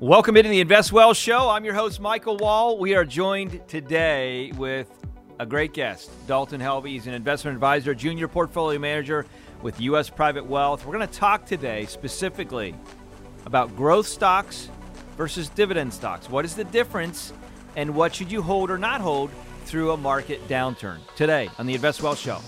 Welcome into the Invest Well Show. I'm your host, Michael Wall. We are joined today with a great guest, Dalton Helvey. He's an investment advisor, junior portfolio manager with U.S. Private Wealth. We're going to talk today specifically about growth stocks versus dividend stocks. What is the difference, and what should you hold or not hold through a market downturn? Today on the Invest Well Show.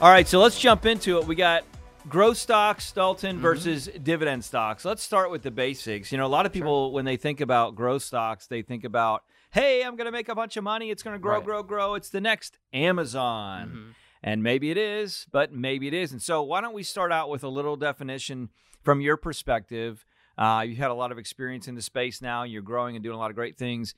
All right, so let's jump into it. We got growth stocks, Dalton, mm-hmm. versus dividend stocks. Let's start with the basics. You know, a lot of people, sure. when they think about growth stocks, they think about, hey, I'm going to make a bunch of money. It's going to grow, right. grow, grow. It's the next Amazon. Mm-hmm. And maybe it is, but maybe it isn't. So, why don't we start out with a little definition from your perspective? Uh, you've had a lot of experience in the space now. You're growing and doing a lot of great things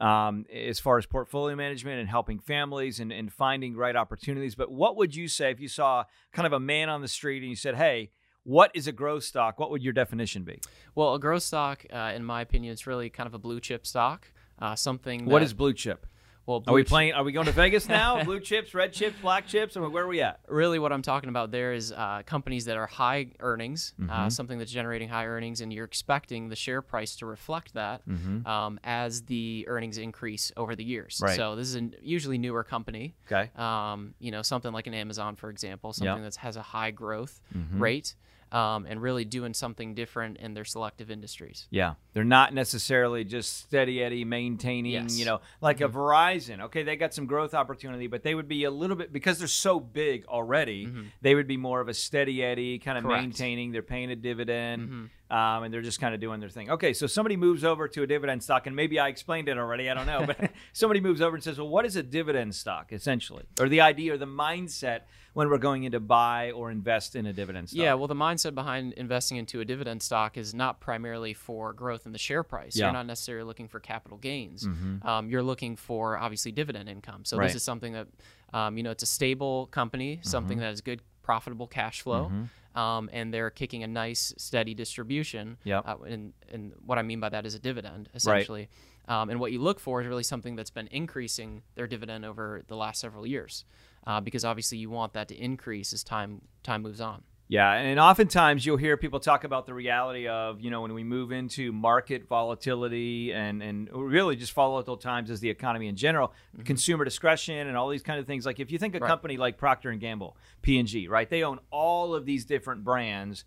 um, as far as portfolio management and helping families and, and finding right opportunities. But what would you say if you saw kind of a man on the street and you said, hey, what is a growth stock? What would your definition be? Well, a growth stock, uh, in my opinion, is really kind of a blue chip stock. Uh, something. What is blue chip? Well, are we playing? Are we going to Vegas now? Blue chips, red chips, black chips, or where are we at? Really, what I'm talking about there is uh, companies that are high earnings, uh, mm-hmm. uh, something that's generating high earnings, and you're expecting the share price to reflect that mm-hmm. um, as the earnings increase over the years. Right. So this is a usually newer company. Okay. Um, you know, something like an Amazon, for example, something yep. that has a high growth mm-hmm. rate um, and really doing something different in their selective industries. Yeah, they're not necessarily just steady Eddie maintaining. Yes. You know, like mm-hmm. a Verizon. Okay, they got some growth opportunity, but they would be a little bit because they're so big already. Mm-hmm. They would be more of a steady Eddie, kind of Correct. maintaining. They're paying a dividend. Mm-hmm. Um, and they're just kind of doing their thing. Okay, so somebody moves over to a dividend stock, and maybe I explained it already. I don't know, but somebody moves over and says, "Well, what is a dividend stock essentially, or the idea or the mindset when we're going into buy or invest in a dividend stock. Yeah, well, the mindset behind investing into a dividend stock is not primarily for growth in the share price. Yeah. You're not necessarily looking for capital gains. Mm-hmm. Um, you're looking for obviously dividend income. So right. this is something that um, you know it's a stable company, something mm-hmm. that has good profitable cash flow. Mm-hmm. Um, and they're kicking a nice, steady distribution. Yeah. Uh, and, and what I mean by that is a dividend, essentially. Right. Um, and what you look for is really something that's been increasing their dividend over the last several years uh, because obviously you want that to increase as time time moves on. Yeah, and oftentimes you'll hear people talk about the reality of you know when we move into market volatility and and really just volatile times as the economy in general, mm-hmm. consumer discretion and all these kind of things. Like if you think a right. company like Procter and Gamble, P and G, right? They own all of these different brands.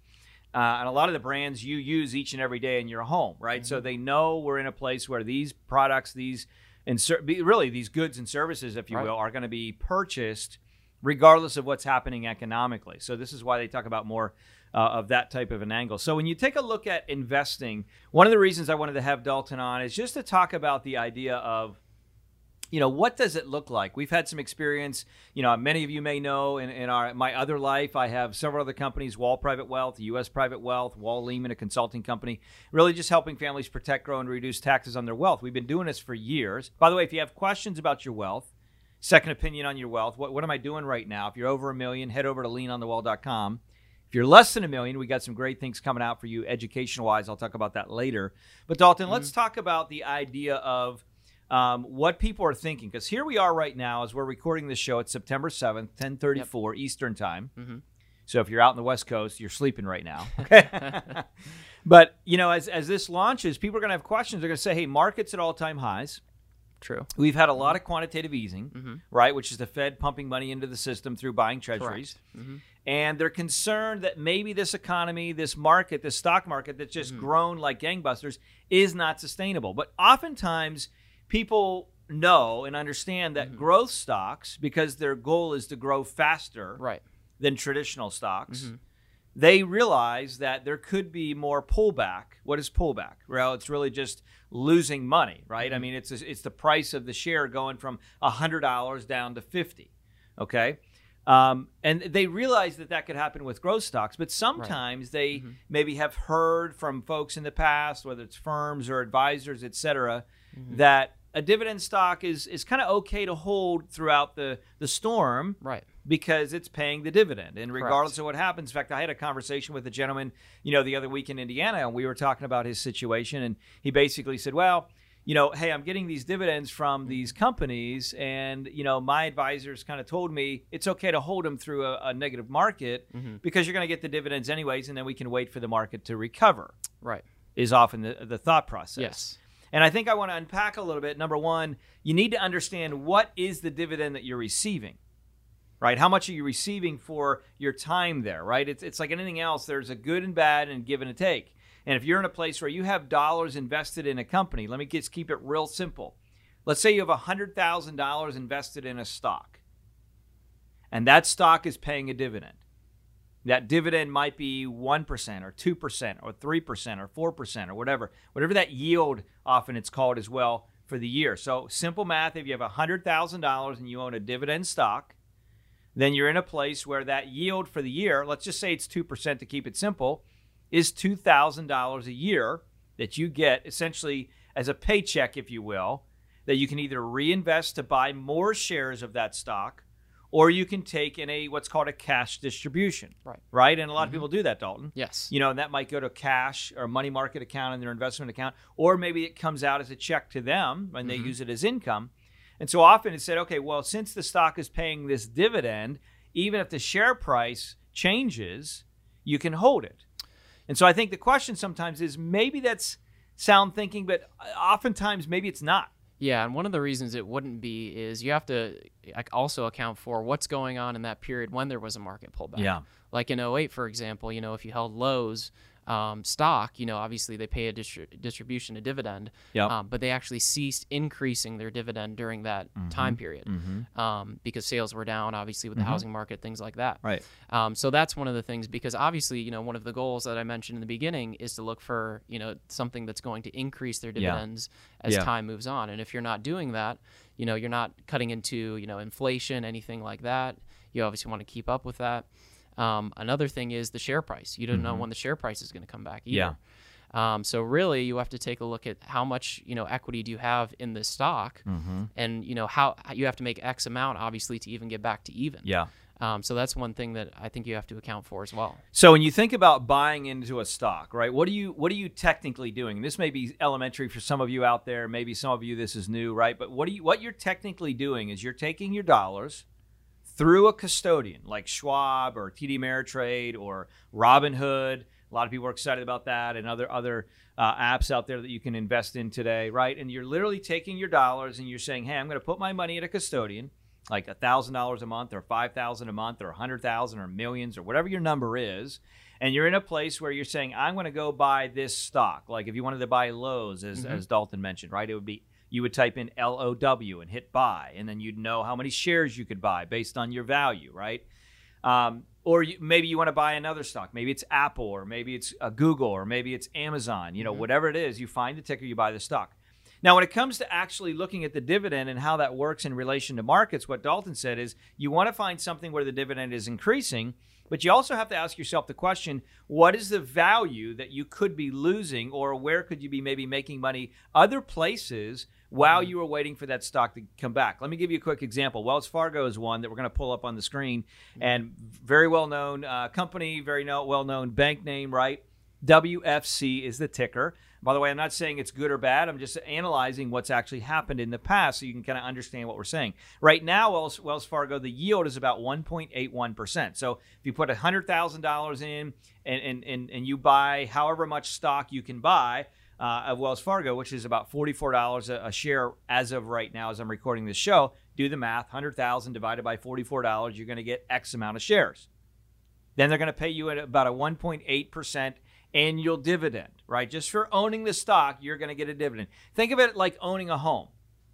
Uh, and a lot of the brands you use each and every day in your home, right? Mm-hmm. So they know we're in a place where these products, these and ser- really these goods and services, if you right. will, are going to be purchased regardless of what's happening economically. So this is why they talk about more uh, of that type of an angle. So when you take a look at investing, one of the reasons I wanted to have Dalton on is just to talk about the idea of you know what does it look like we've had some experience you know many of you may know in, in our my other life i have several other companies wall private wealth us private wealth wall lehman a consulting company really just helping families protect grow and reduce taxes on their wealth we've been doing this for years by the way if you have questions about your wealth second opinion on your wealth what, what am i doing right now if you're over a million head over to leanonthewall.com if you're less than a million, we got some great things coming out for you education wise. I'll talk about that later. But Dalton, mm-hmm. let's talk about the idea of um, what people are thinking. Because here we are right now as we're recording this show. It's September 7th, 1034 yep. Eastern Time. Mm-hmm. So if you're out in the West Coast, you're sleeping right now. Okay. but, you know, as, as this launches, people are going to have questions. They're going to say, hey, markets at all time highs. True. We've had a lot of quantitative easing, mm-hmm. right, which is the Fed pumping money into the system through buying treasuries. Mm-hmm. And they're concerned that maybe this economy, this market, this stock market that's just mm-hmm. grown like gangbusters is not sustainable. But oftentimes, people know and understand that mm-hmm. growth stocks, because their goal is to grow faster right. than traditional stocks, mm-hmm. They realize that there could be more pullback. What is pullback? Well, it's really just losing money, right? Mm-hmm. I mean, it's it's the price of the share going from hundred dollars down to fifty. Okay. Um, and they realize that that could happen with growth stocks, but sometimes right. they mm-hmm. maybe have heard from folks in the past, whether it's firms or advisors, et cetera, mm-hmm. that a dividend stock is is kind of okay to hold throughout the the storm, right? Because it's paying the dividend, and regardless Correct. of what happens. In fact, I had a conversation with a gentleman, you know, the other week in Indiana, and we were talking about his situation, and he basically said, "Well, you know, hey, I'm getting these dividends from these companies, and you know, my advisors kind of told me it's okay to hold them through a, a negative market mm-hmm. because you're going to get the dividends anyways, and then we can wait for the market to recover. Right, is often the the thought process. Yes. And I think I want to unpack a little bit. Number one, you need to understand what is the dividend that you're receiving right? How much are you receiving for your time there, right? It's, it's like anything else. There's a good and bad and give and a take. And if you're in a place where you have dollars invested in a company, let me just keep it real simple. Let's say you have $100,000 invested in a stock, and that stock is paying a dividend. That dividend might be 1% or 2% or 3% or 4% or whatever, whatever that yield often it's called as well for the year. So, simple math if you have $100,000 and you own a dividend stock, then you're in a place where that yield for the year, let's just say it's 2% to keep it simple, is $2,000 a year that you get essentially as a paycheck, if you will, that you can either reinvest to buy more shares of that stock or you can take in a what's called a cash distribution. Right. Right? And a lot mm-hmm. of people do that, Dalton. Yes. You know, and that might go to cash or money market account in their investment account, or maybe it comes out as a check to them and mm-hmm. they use it as income. And so often it said, okay, well, since the stock is paying this dividend, even if the share price changes, you can hold it. And so I think the question sometimes is maybe that's sound thinking, but oftentimes maybe it's not. Yeah, and one of the reasons it wouldn't be is you have to also account for what's going on in that period when there was a market pullback. Yeah. Like in 08, for example, you know, if you held Lowe's um, stock, you know, obviously they pay a distri- distribution, a dividend, yep. um, but they actually ceased increasing their dividend during that mm-hmm. time period mm-hmm. um, because sales were down, obviously, with the mm-hmm. housing market, things like that. Right. Um, so that's one of the things because obviously, you know, one of the goals that I mentioned in the beginning is to look for, you know, something that's going to increase their dividends yeah. as yeah. time moves on. And if you're not doing that, you know, you're not cutting into, you know, inflation, anything like that. You obviously want to keep up with that. Um, another thing is the share price. You don't mm-hmm. know when the share price is going to come back either. Yeah. Um, so really, you have to take a look at how much you know equity do you have in this stock, mm-hmm. and you know how you have to make X amount, obviously, to even get back to even. Yeah. Um, so that's one thing that I think you have to account for as well. So when you think about buying into a stock, right? What are you what are you technically doing? This may be elementary for some of you out there. Maybe some of you this is new, right? But what are you what you're technically doing is you're taking your dollars through a custodian like Schwab or TD Ameritrade or Robinhood. A lot of people are excited about that and other other uh, apps out there that you can invest in today, right? And you're literally taking your dollars and you're saying, "Hey, I'm going to put my money at a custodian, like a thousand dollars a month, or five thousand a month, or a hundred thousand, or millions, or whatever your number is." And you're in a place where you're saying, "I'm going to go buy this stock." Like if you wanted to buy Lowe's, as, mm-hmm. as Dalton mentioned, right? It would be you would type in LOW and hit buy, and then you'd know how many shares you could buy based on your value, right? Um, or you, maybe you want to buy another stock. Maybe it's Apple, or maybe it's uh, Google, or maybe it's Amazon. You know, mm-hmm. whatever it is, you find the ticker, you buy the stock. Now, when it comes to actually looking at the dividend and how that works in relation to markets, what Dalton said is you want to find something where the dividend is increasing but you also have to ask yourself the question what is the value that you could be losing, or where could you be maybe making money other places while mm-hmm. you were waiting for that stock to come back? Let me give you a quick example. Wells Fargo is one that we're going to pull up on the screen, mm-hmm. and very well known uh, company, very well known bank name, right? WFC is the ticker. By the way, I'm not saying it's good or bad. I'm just analyzing what's actually happened in the past so you can kind of understand what we're saying. Right now, Wells, Wells Fargo, the yield is about 1.81%. So if you put $100,000 in and, and, and, and you buy however much stock you can buy, uh, of Wells Fargo, which is about $44 a, a, share as of right now, as I'm recording this show. Do the math 100,000 divided by $44, you're going to get X amount of shares. Then they're going to pay you at about a 1.8% annual dividend, right? Just for owning the stock, you're going to get a dividend. Think of it like owning a home.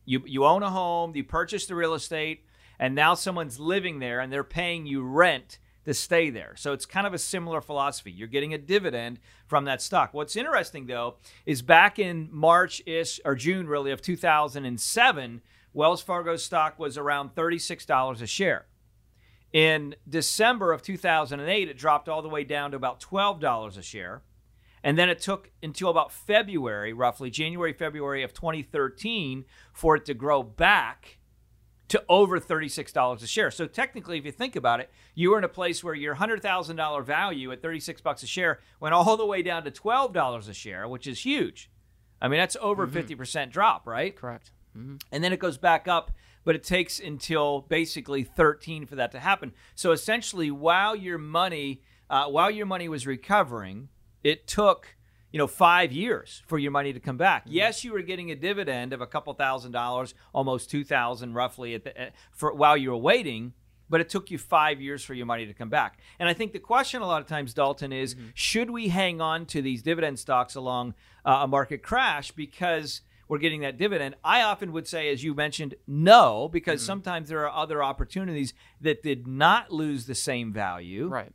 You, you own a home, you purchase the real estate, and now someone's living there and they're paying you rent to stay there. So it's kind of a similar philosophy. You're getting a dividend from that stock. What's interesting though is back in March ish or June really of 2007, Wells Fargo stock was around $36 a share. In December of 2008, it dropped all the way down to about $12 a share. And then it took until about February, roughly January, February of 2013, for it to grow back to over $36 a share. So technically, if you think about it, you were in a place where your $100,000 value at 36 bucks a share went all the way down to $12 a share, which is huge. I mean, that's over Mm-hmm. 50 percent drop, right? Correct. hmm and then it goes back up but it takes until basically 13 for that to happen so essentially while your money uh, while your money was recovering it took you know five years for your money to come back yes you were getting a dividend of a couple thousand dollars almost 2000 roughly at the, uh, for while you were waiting but it took you five years for your money to come back. And I think the question a lot of times, Dalton, is should we hang on to these dividend stocks along uh, a market crash because we're getting that dividend? I often would say, as you mentioned, no, because sometimes there are other opportunities that did not lose the same value. Right.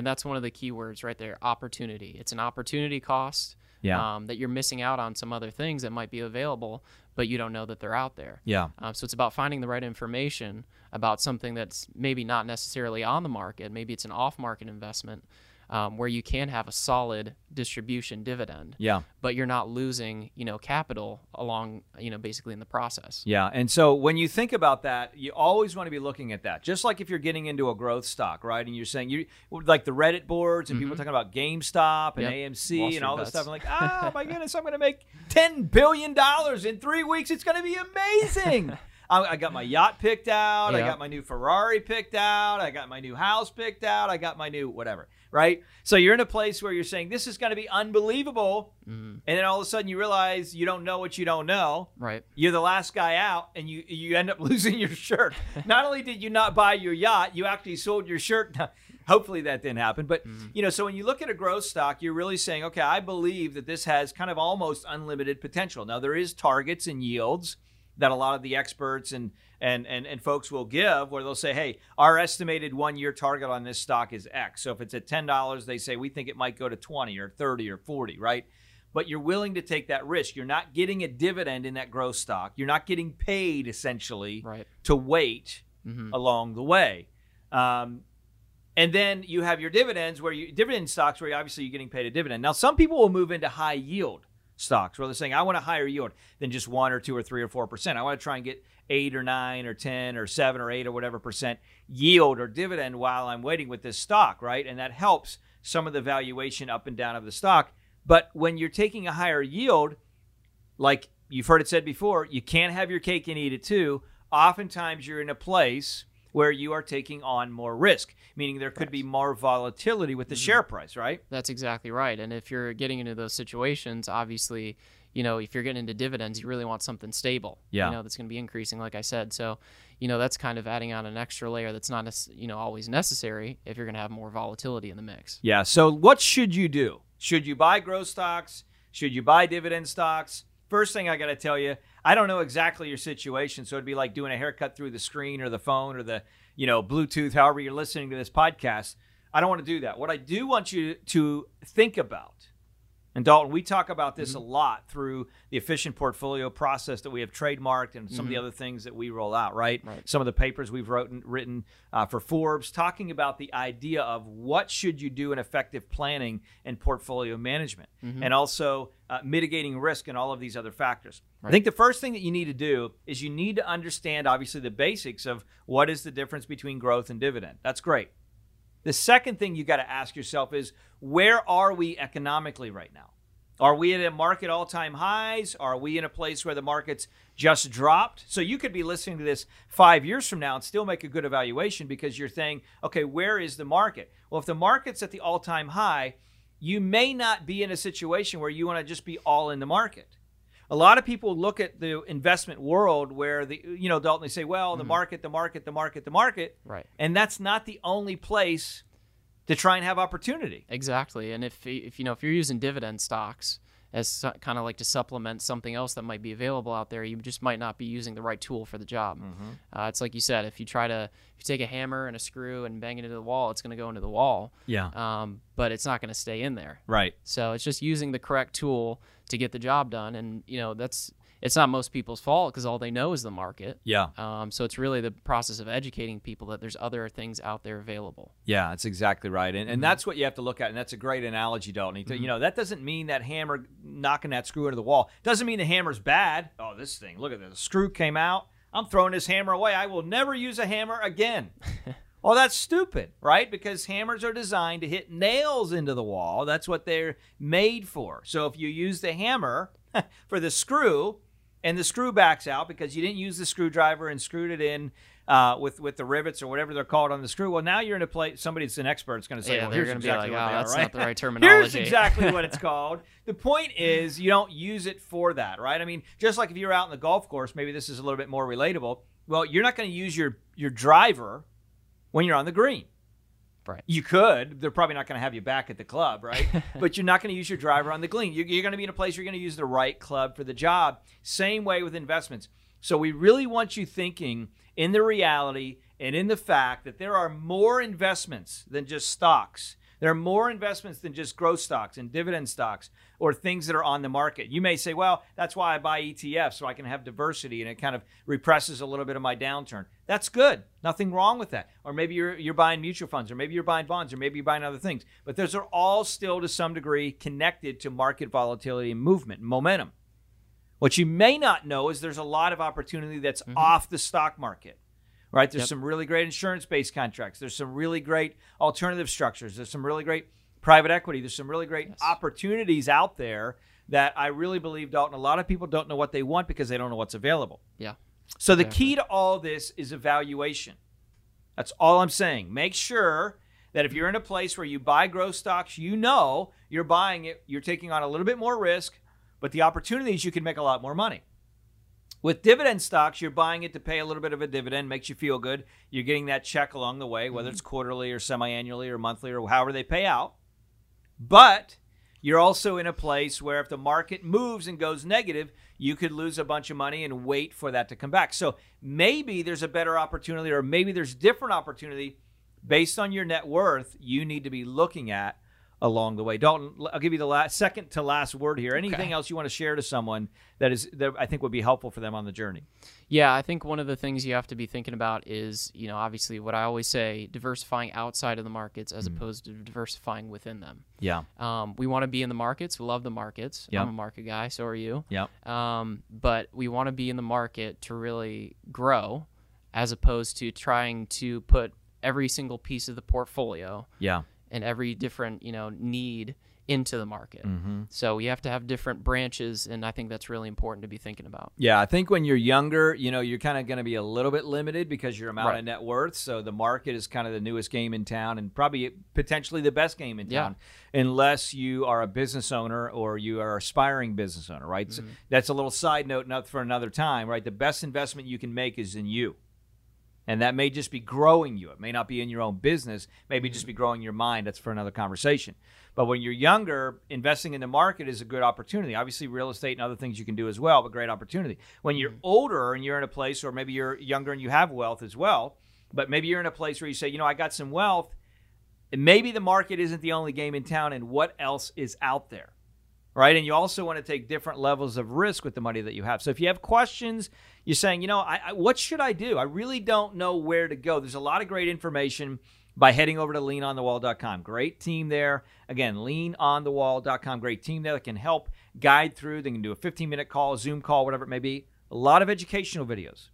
And that's one of the key words right there opportunity. It's an opportunity cost Yeah. um, that you're missing out on some other things that might be available, but you don't know that they're out there. Yeah. Um, so it's about finding the right information about something that's maybe not necessarily on the market. Maybe it's an off market investment um, where you can have a solid distribution dividend, Yeah. but you're not losing, you know, capital along, you know, basically in the process. Yeah. And so when you think about that, you always want to be looking at that. Just like if you're getting into a growth stock, right? And you're saying you like the Reddit boards and people talking about GameStop and Yep. AMC and all this stuff. I'm like, oh my goodness, I'm going to make ten billion dollars in three weeks. It's going to be amazing. I, I got my yacht picked out. I got my new Ferrari picked out. I got my new house picked out. I got my new whatever. Right. So you're in a place where you're saying this is going to be unbelievable, mm-hmm. and then all of a sudden you realize you don't know what you don't know Right. you're the last guy out and you you end up losing your shirt. Not only did you not buy your yacht, you actually sold your shirt. Hopefully that didn't happen, but mm-hmm. you know, so when you look at a growth stock, you're really saying, okay, I believe that this has kind of almost unlimited potential. Now there is targets and yields that a lot of the experts and and and, and folks will give where they'll say, hey, our estimated one year target on this stock is X. So if it's at ten dollars, they say we think it might go to twenty or thirty or forty, right? but you're willing to take that risk. You're not getting a dividend in that growth stock. You're not getting paid essentially Right. to wait Mhm. along the way. Um, and then you have your dividends where you dividend stocks where you, obviously you're getting paid a dividend. Now some people will move into high yield stocks where they're saying I want a higher yield than just one or two or three or four percent. I want to try and get eight or nine or ten or seven or eight or whatever percent yield or dividend while I'm waiting with this stock, right? And that helps some of the valuation up and down of the stock. But when you're taking a higher yield, like you've heard it said before, you can't have your cake and eat it too. Oftentimes, you're in a place where you are taking on more risk, meaning there could be more volatility with the mm-hmm. share price, right? That's exactly right. And if you're getting into those situations, obviously, you know, if you're getting into dividends, you really want something stable. Yeah. You know, that's going to be increasing, like I said. So, you know, that's kind of adding on an extra layer that's not, you know, always necessary if you're going to have more volatility in the mix. Yeah. So, what should you do? Should you buy growth stocks? Should you buy dividend stocks? First thing I got to tell you, I don't know exactly your situation, so it'd be like doing a haircut through the screen or the phone or the, you know, Bluetooth, however you're listening to this podcast. I don't want to do that. What I do want you to think about, and Dalton, we talk about this a lot through the efficient portfolio process that we have trademarked and some of the other things that we roll out, right? Right. Some of the papers we've wrote, written uh, for Forbes, talking about the idea of what should you do in effective planning and portfolio management, and also uh, mitigating risk and all of these other factors. I think the first thing that you need to do is you need to understand, obviously, the basics of what is the difference between growth and dividend. That's great. The second thing you got to ask yourself is where are we economically right now? Are we at a market all time highs? Are we in a place where the market's just dropped? So you could be listening to this five years from now and still make a good evaluation because you're saying, okay, where is the market? Well, if the market's at the all time high, you may not be in a situation where you want to just be all in the market. A lot of people look at the investment world where the you know Dalton they say, well, the mm-hmm. market, the market, the market, the market, Right. and that's not the only place to try and have opportunity. Exactly. And if, if you know, if you're using dividend stocks as kind of like to supplement something else that might be available out there, you just might not be using the right tool for the job. Uh, it's like you said, if you try to, if you take a hammer and a screw and bang it into the wall, it's going to go into the wall. Yeah. Um, but it's not going to stay in there. Right. So it's just using the correct tool to get the job done. And, you know, that's, it's not most people's fault because all they know is the market. Yeah. Um, so it's really the process of educating people that there's other things out there available. Yeah, that's exactly right. And, and that's what you have to look at. And that's a great analogy, Dalton. You know, that doesn't mean that hammer knocking that screw into the wall. Doesn't mean the hammer's bad. Oh, this thing, look at this. The screw came out. I'm throwing this hammer away. I will never use a hammer again. well, that's stupid, right? Because hammers are designed to hit nails into the wall. That's what they're made for. So if you use the hammer for the screw, and the screw backs out because you didn't use the screwdriver and screwed it in uh, with with the rivets or whatever they're called on the screw. Well, now you're in a place. Somebody that's an expert is going to say, yeah, "Well, they're going to exactly be like, oh, that's are, right? not the right terminology. Here's exactly what it's called. The point is, you don't use it for that, right? I mean, just like if you're out in the golf course, maybe this is a little bit more relatable. Well, you're not going to use your your driver when you're on the green. Right. You could. They're probably not going to have you back at the club, right? but you're not going to use your driver on the green. You're, you're going to be in a place where you're going to use the right club for the job. Same way with investments. So we really want you thinking in the reality and in the fact that there are more investments than just stocks. There are more investments than just growth stocks and dividend stocks or things that are on the market. You may say, well, that's why I buy ETFs so I can have diversity and it kind of represses a little bit of my downturn. That's good. Nothing wrong with that. Or maybe you're, you're buying mutual funds or maybe you're buying bonds or maybe you're buying other things. But those are all still to some degree connected to market volatility and movement, momentum. What you may not know is there's a lot of opportunity that's mm-hmm. off the stock market right? There's yep. some really great insurance based contracts. There's some really great alternative structures. There's some really great private equity. There's some really great yes. opportunities out there that I really believe, Dalton, a lot of people don't know what they want because they don't know what's available. Yeah. So the key to all this is evaluation. That's all I'm saying. Make sure that if you're in a place where you buy growth stocks, you know you're buying it, you're taking on a little bit more risk, but the opportunities you can make a lot more money. With dividend stocks, you're buying it to pay a little bit of a dividend, makes you feel good. You're getting that check along the way, whether mm-hmm. it's quarterly or semi annually or monthly or however they pay out. But you're also in a place where if the market moves and goes negative, you could lose a bunch of money and wait for that to come back. So maybe there's a better opportunity, or maybe there's different opportunity based on your net worth you need to be looking at along the way. Dalton, I'll give you the last second to last word here. Anything okay. else you want to share to someone that is that I think would be helpful for them on the journey? Yeah, I think one of the things you have to be thinking about is, you know, obviously what I always say, diversifying outside of the markets as mm. opposed to diversifying within them. Yeah. Um, we want to be in the markets. We love the markets. Yep. I'm a market guy, so are you. Yeah. Um, but we want to be in the market to really grow as opposed to trying to put every single piece of the portfolio yeah and every different you know need into the market. Mm-hmm. So you have to have different branches, and I think that's really important to be thinking about. Yeah, I think when you're younger, you know, you're kind of going to be a little bit limited because your amount right. of net worth. So the market is kind of the newest game in town, and probably potentially the best game in town, yeah. unless you are a business owner or you are aspiring business owner, right? Mm-hmm. So that's a little side note, not for another time, right? The best investment you can make is in you. And that may just be growing you. It may not be in your own business, maybe just be growing your mind. That's for another conversation. But when you're younger, investing in the market is a good opportunity. Obviously, real estate and other things you can do as well, but great opportunity. When you're mm-hmm. older and you're in a place, or maybe you're younger and you have wealth as well, but maybe you're in a place where you say, you know, I got some wealth, and maybe the market isn't the only game in town, and what else is out there? Right? And you also want to take different levels of risk with the money that you have. So if you have questions, you're saying, you know, I, I, what should I do? I really don't know where to go. There's a lot of great information by heading over to leanonthewall.com. Great team there. Again, leanonthewall.com. Great team there that can help guide through. They can do a 15 minute call, a Zoom call, whatever it may be. A lot of educational videos.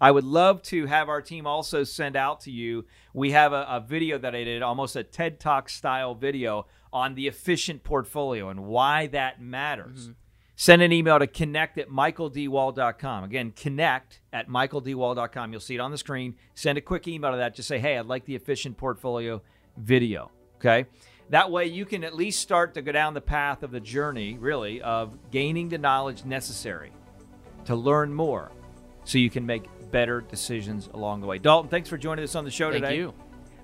I would love to have our team also send out to you. We have a, a video that I did, almost a TED Talk style video on the efficient portfolio and why that matters. Mm-hmm. Send an email to connect at michaeldwall.com. Again, connect at michaeldwall.com. You'll see it on the screen. Send a quick email to that. Just say, hey, I'd like the efficient portfolio video. Okay. That way you can at least start to go down the path of the journey, really, of gaining the knowledge necessary to learn more so you can make better decisions along the way. Dalton, thanks for joining us on the show Thank today. You.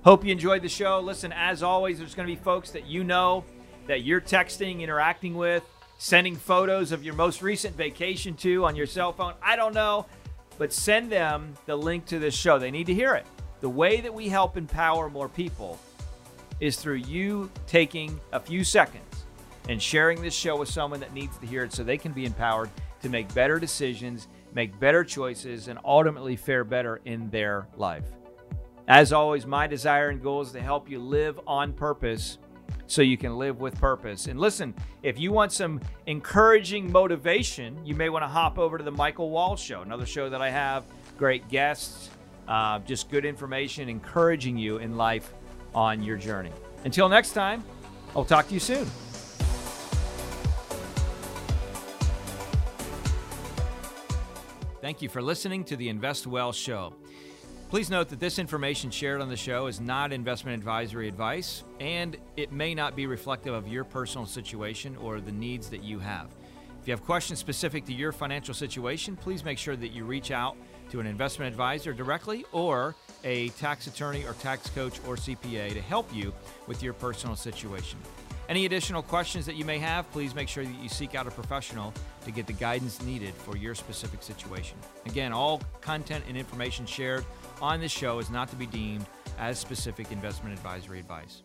Hope you enjoyed the show. Listen, as always, there's going to be folks that you know that you're texting, interacting with, sending photos of your most recent vacation to on your cell phone. I don't know, but send them the link to this show. They need to hear it. The way that we help empower more people is through you taking a few seconds and sharing this show with someone that needs to hear it so they can be empowered to make better decisions, make better choices, and ultimately fare better in their life. As always, my desire and goal is to help you live on purpose so you can live with purpose. And listen, if you want some encouraging motivation, you may want to hop over to the Michael Wall Show, another show that I have. Great guests, uh, just good information, encouraging you in life on your journey. Until next time, I'll talk to you soon. Thank you for listening to the Invest Well show. Please note that this information shared on the show is not investment advisory advice, and it may not be reflective of your personal situation or the needs that you have. If you have questions specific to your financial situation, please make sure that you reach out to an investment advisor directly or a tax attorney or tax coach or CPA to help you with your personal situation. Any additional questions that you may have, please make sure that you seek out a professional to get the guidance needed for your specific situation. Again, all content and information shared on this show is not to be deemed as specific investment advisory advice.